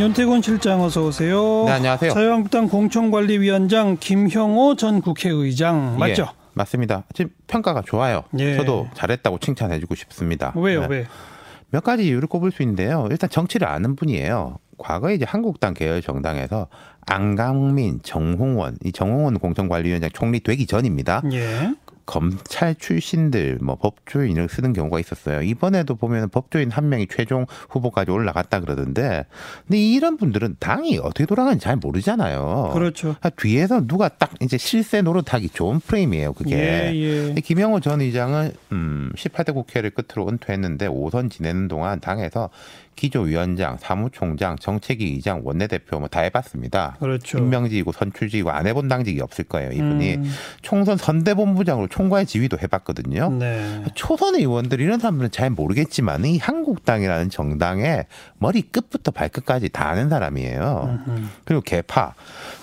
윤태곤 실장 어서 오세요. 네, 안녕하세요. 자유한국당 공천관리위원장 김형호 전 국회의장 맞죠? 예, 맞습니다. 지금 평가가 좋아요. 예. 저도 잘했다고 칭찬해주고 싶습니다. 왜요, 네. 왜? 몇 가지 이유를 꼽을 수 있는데요. 일단 정치를 아는 분이에요. 과거에 이제 한국당 계열 정당에서 안강민, 정홍원, 이 정홍원 공천관리위원장 총리 되기 전입니다. 예. 검찰 출신들 뭐 법조인을 쓰는 경우가 있었어요. 이번에도 보면 법조인 한 명이 최종 후보까지 올라갔다 그러던데, 근데 이런 분들은 당이 어떻게 돌아가는지 잘 모르잖아요. 그렇죠. 아, 뒤에서 누가 딱 이제 실세 노릇하기 좋은 프레임이에요. 그게. 예, 예. 김영호 전 의장은 음 18대 국회를 끝으로 은퇴했는데 5선 지내는 동안 당에서 기조위원장, 사무총장, 정책위 의장, 원내대표 뭐 다 해봤습니다. 그렇죠. 임명직이고 선출직이고 안 해본 당직이 없을 거예요. 이분이 음. 총선 선대본부장으로 총괄 지휘도 해봤거든요. 네. 초선 의원들 이런 사람들은 잘 모르겠지만 이 한국당이라는 정당의 머리 끝부터 발끝까지 다 아는 사람이에요. 음. 그리고 개파.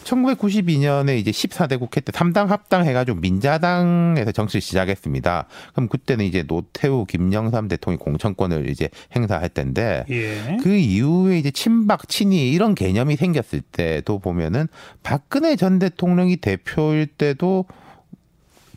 1992년에 이제 14대 국회 때 3당 합당 해가지고 민자당에서 정치를 시작했습니다. 그럼 그때는 이제 노태우, 김영삼 대통령이 공천권을 이제 행사할 때인데 예. 그 이후에 이제 친박, 친이 이런 개념이 생겼을 때도 보면은 박근혜 전 대통령이 대표일 때도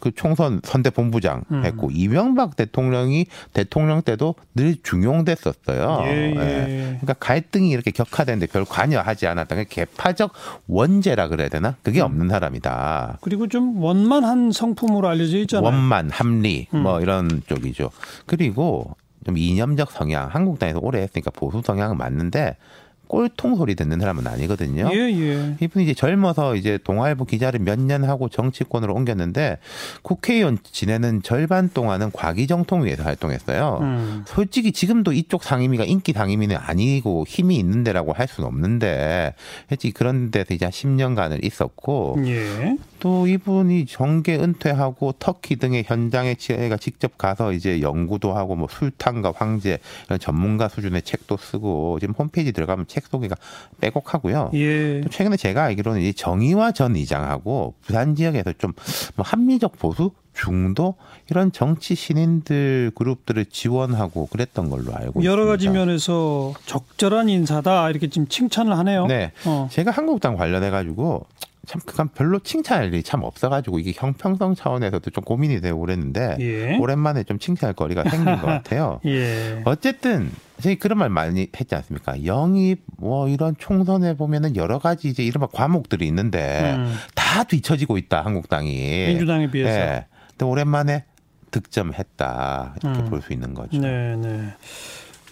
그 총선 선대 본부장 음. 했고 이명박 대통령이 대통령 때도 늘 중용됐었어요. 예, 예. 그러니까 갈등이 이렇게 격화되는데 별 관여하지 않았다. 그 개파적 원죄라 그래야 되나? 그게 없는 사람이다. 그리고 좀 원만한 성품으로 알려져 있잖아요. 원만, 합리 음. 뭐 이런 쪽이죠. 그리고 좀 이념적 성향, 한국당에서 오래 했으니까 보수 성향은 맞는데 꼴통 소리 듣는 사람은 아니거든요. 예, 예. 이분이 이제 젊어서 이제 동아일보 기자를 몇 년 하고 정치권으로 옮겼는데 국회의원 지내는 절반 동안은 과기정통 위에서 활동했어요. 음. 솔직히 지금도 이쪽 상임위가 인기 상임위는 아니고 힘이 있는 데라고 할 수는 없는데 솔직히 그런 데서 이제 한 10년간을 있었고 예. 또 이분이 정계 은퇴하고 터키 등의 현장에 제가 직접 가서 이제 연구도 하고 뭐 술탄과 황제 이런 전문가 수준의 책도 쓰고 지금 홈페이지 들어가면 책 소개가 빼곡하고요. 예. 또 최근에 제가 알기로는 이 정의화 전 의장하고 부산 지역에서 좀 뭐 합리적 보수 중도 이런 정치 신인들 그룹들을 지원하고 그랬던 걸로 알고 여러 가지 있습니다. 면에서 적절한 인사다 이렇게 지금 칭찬을 하네요. 네. 어. 제가 한국당 관련해 가지고 참 그간 별로 칭찬할 일이 참 없어가지고 이게 형평성 차원에서도 좀 고민이 되고 그랬는데 예. 오랜만에 좀 칭찬할 거리가 생긴 것 같아요. 예. 어쨌든 저희 그런 말 많이 했지 않습니까? 영입 뭐 이런 총선에 보면은 여러 가지 이제 이른바 과목들이 있는데 음. 다 뒤처지고 있다 한국당이. 민주당에 비해서. 네. 근데 오랜만에 득점했다 이렇게 음. 볼수 있는 거죠. 네, 네.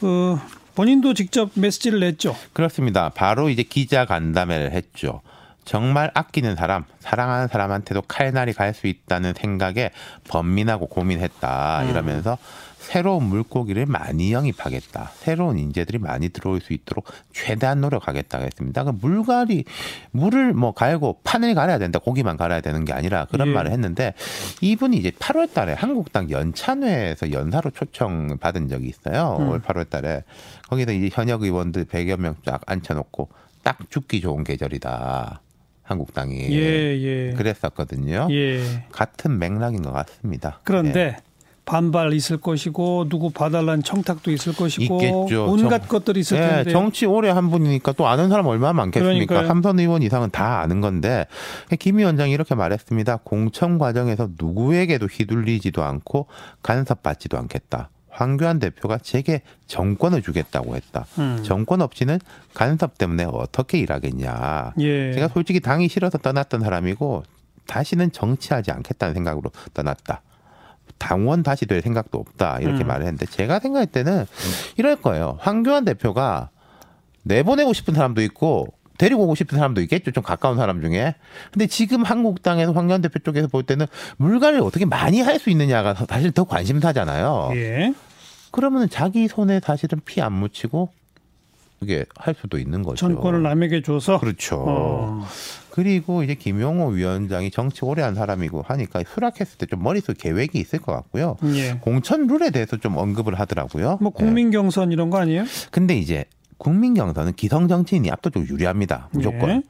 어, 본인도 직접 메시지를 냈죠. 그렇습니다. 바로 이제 기자 간담회를 했죠. 정말 아끼는 사람, 사랑하는 사람한테도 칼날이 갈 수 있다는 생각에 번민하고 고민했다. 음. 이러면서 새로운 물고기를 많이 영입하겠다. 새로운 인재들이 많이 들어올 수 있도록 최대한 노력하겠다고 했습니다. 그 물갈이, 물을 뭐 갈고 판을 갈아야 된다. 고기만 갈아야 되는 게 아니라 그런 예. 말을 했는데 이분이 이제 8월 달에 한국당 연찬회에서 연사로 초청 받은 적이 있어요. 음. 올 8월 달에. 거기서 이제 현역 의원들 100여 명 쫙 앉혀놓고 딱 죽기 좋은 계절이다. 한국당이. 예, 예. 그랬었거든요. 예. 같은 맥락인 것 같습니다. 그런데 예. 반발 있을 것이고 누구 봐달라는 청탁도 있을 것이고 있겠죠. 온갖 정- 것들이 있을 예, 텐데 정치 오래 한 분이니까 또 아는 사람 얼마나 많겠습니까? 그러니까요. 삼선 의원 이상은 다 아는 건데 김 위원장이 이렇게 말했습니다. 공천 과정에서 누구에게도 휘둘리지도 않고 간섭받지도 않겠다. 황교안 대표가 제게 정권을 주겠다고 했다. 음. 정권 없이는 간섭 때문에 어떻게 일하겠냐. 예. 제가 솔직히 당이 싫어서 떠났던 사람이고 다시는 정치하지 않겠다는 생각으로 떠났다. 당원 다시 될 생각도 없다. 이렇게 음. 말을 했는데 제가 생각할 때는 이럴 거예요. 황교안 대표가 내보내고 싶은 사람도 있고 데리고 오고 싶은 사람도 있겠죠. 좀 가까운 사람 중에. 근데 지금 한국당에서 황교안 대표 쪽에서 볼 때는 물갈이를 어떻게 많이 할 수 있느냐가 사실 더 관심사잖아요. 예. 그러면 자기 손에 사실은 피 안 묻히고 그게 할 수도 있는 거죠. 전권을 남에게 줘서 그렇죠. 어. 그리고 이제 김용호 위원장이 정치 오래 한 사람이고 하니까 수락했을 때 좀 머릿속 계획이 있을 것 같고요. 예. 공천 룰에 대해서 좀 언급을 하더라고요. 뭐 국민 경선 이런 거 아니에요? 예. 근데 이제 국민 경선은 기성 정치인이 압도적으로 유리합니다. 무조건. 예.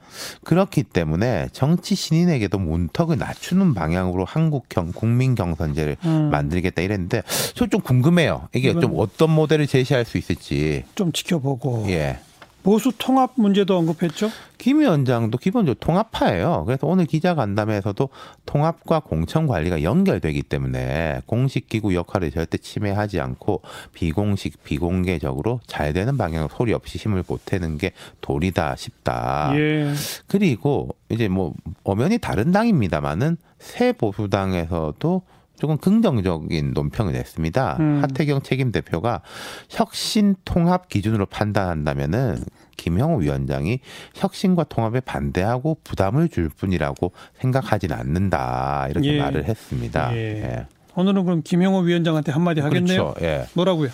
그렇기 때문에 정치 신인에게도 문턱을 낮추는 방향으로 한국형 국민 경선제를 음. 만들겠다 이랬는데 저 좀 궁금해요. 이게 좀 어떤 모델을 제시할 수 있을지. 좀 지켜보고 예. 보수 통합 문제도 언급했죠. 김 위원장도 기본적으로 통합파예요. 그래서 오늘 기자간담회에서도 통합과 공천 관리가 연결되기 때문에 공식 기구 역할을 절대 침해하지 않고 비공식 비공개적으로 잘 되는 방향으로 소리 없이 힘을 보태는 게 도리다 싶다. 예. 그리고 이제 뭐 엄연히 다른 당입니다만은 새 보수당에서도 조금 긍정적인 논평을 냈습니다. 음. 하태경 책임 대표가 혁신 통합 기준으로 판단한다면은 김형우 위원장이 혁신과 통합에 반대하고 부담을 줄 뿐이라고 생각하진 않는다 이렇게 예. 말을 했습니다. 예. 오늘은 그럼 김영호 위원장한테 한마디 하겠네요. 그렇죠. 예. 뭐라고요?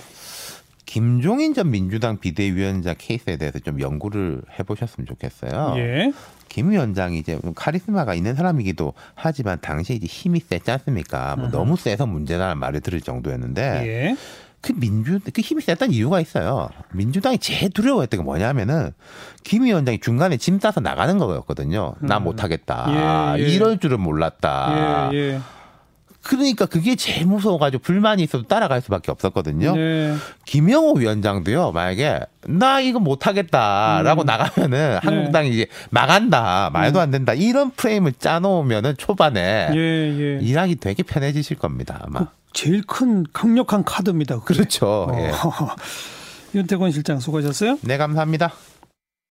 김종인 전 민주당 비대위원장 케이스에 대해서 좀 연구를 해보셨으면 좋겠어요. 예. 김 위원장이 이제 카리스마가 있는 사람이기도 하지만 당시에 이제 힘이 셌지 않습니까? 뭐 너무 세서 문제다라는 말을 들을 정도였는데 예. 그 민주 그 힘이 셌던 이유가 있어요. 민주당이 제일 두려워했던 게 뭐냐면은 김 위원장이 중간에 짐 싸서 나가는 거였거든요. 나 못하겠다. 예, 예. 이럴 줄은 몰랐다. 예. 예. 그러니까 그게 제일 무서워가지고 불만이 있어도 따라갈 수밖에 없었거든요. 네. 김영호 위원장도요, 만약에, 나 이거 못하겠다라고 음. 나가면은 한국당이 이제 망한다, 말도 안 된다, 이런 프레임을 짜놓으면은 초반에 예. 예. 일하기 되게 편해지실 겁니다, 아마. 제일 큰 강력한 카드입니다. 그게. 그렇죠. 예. 어. 윤태권 실장 수고하셨어요. 네, 감사합니다.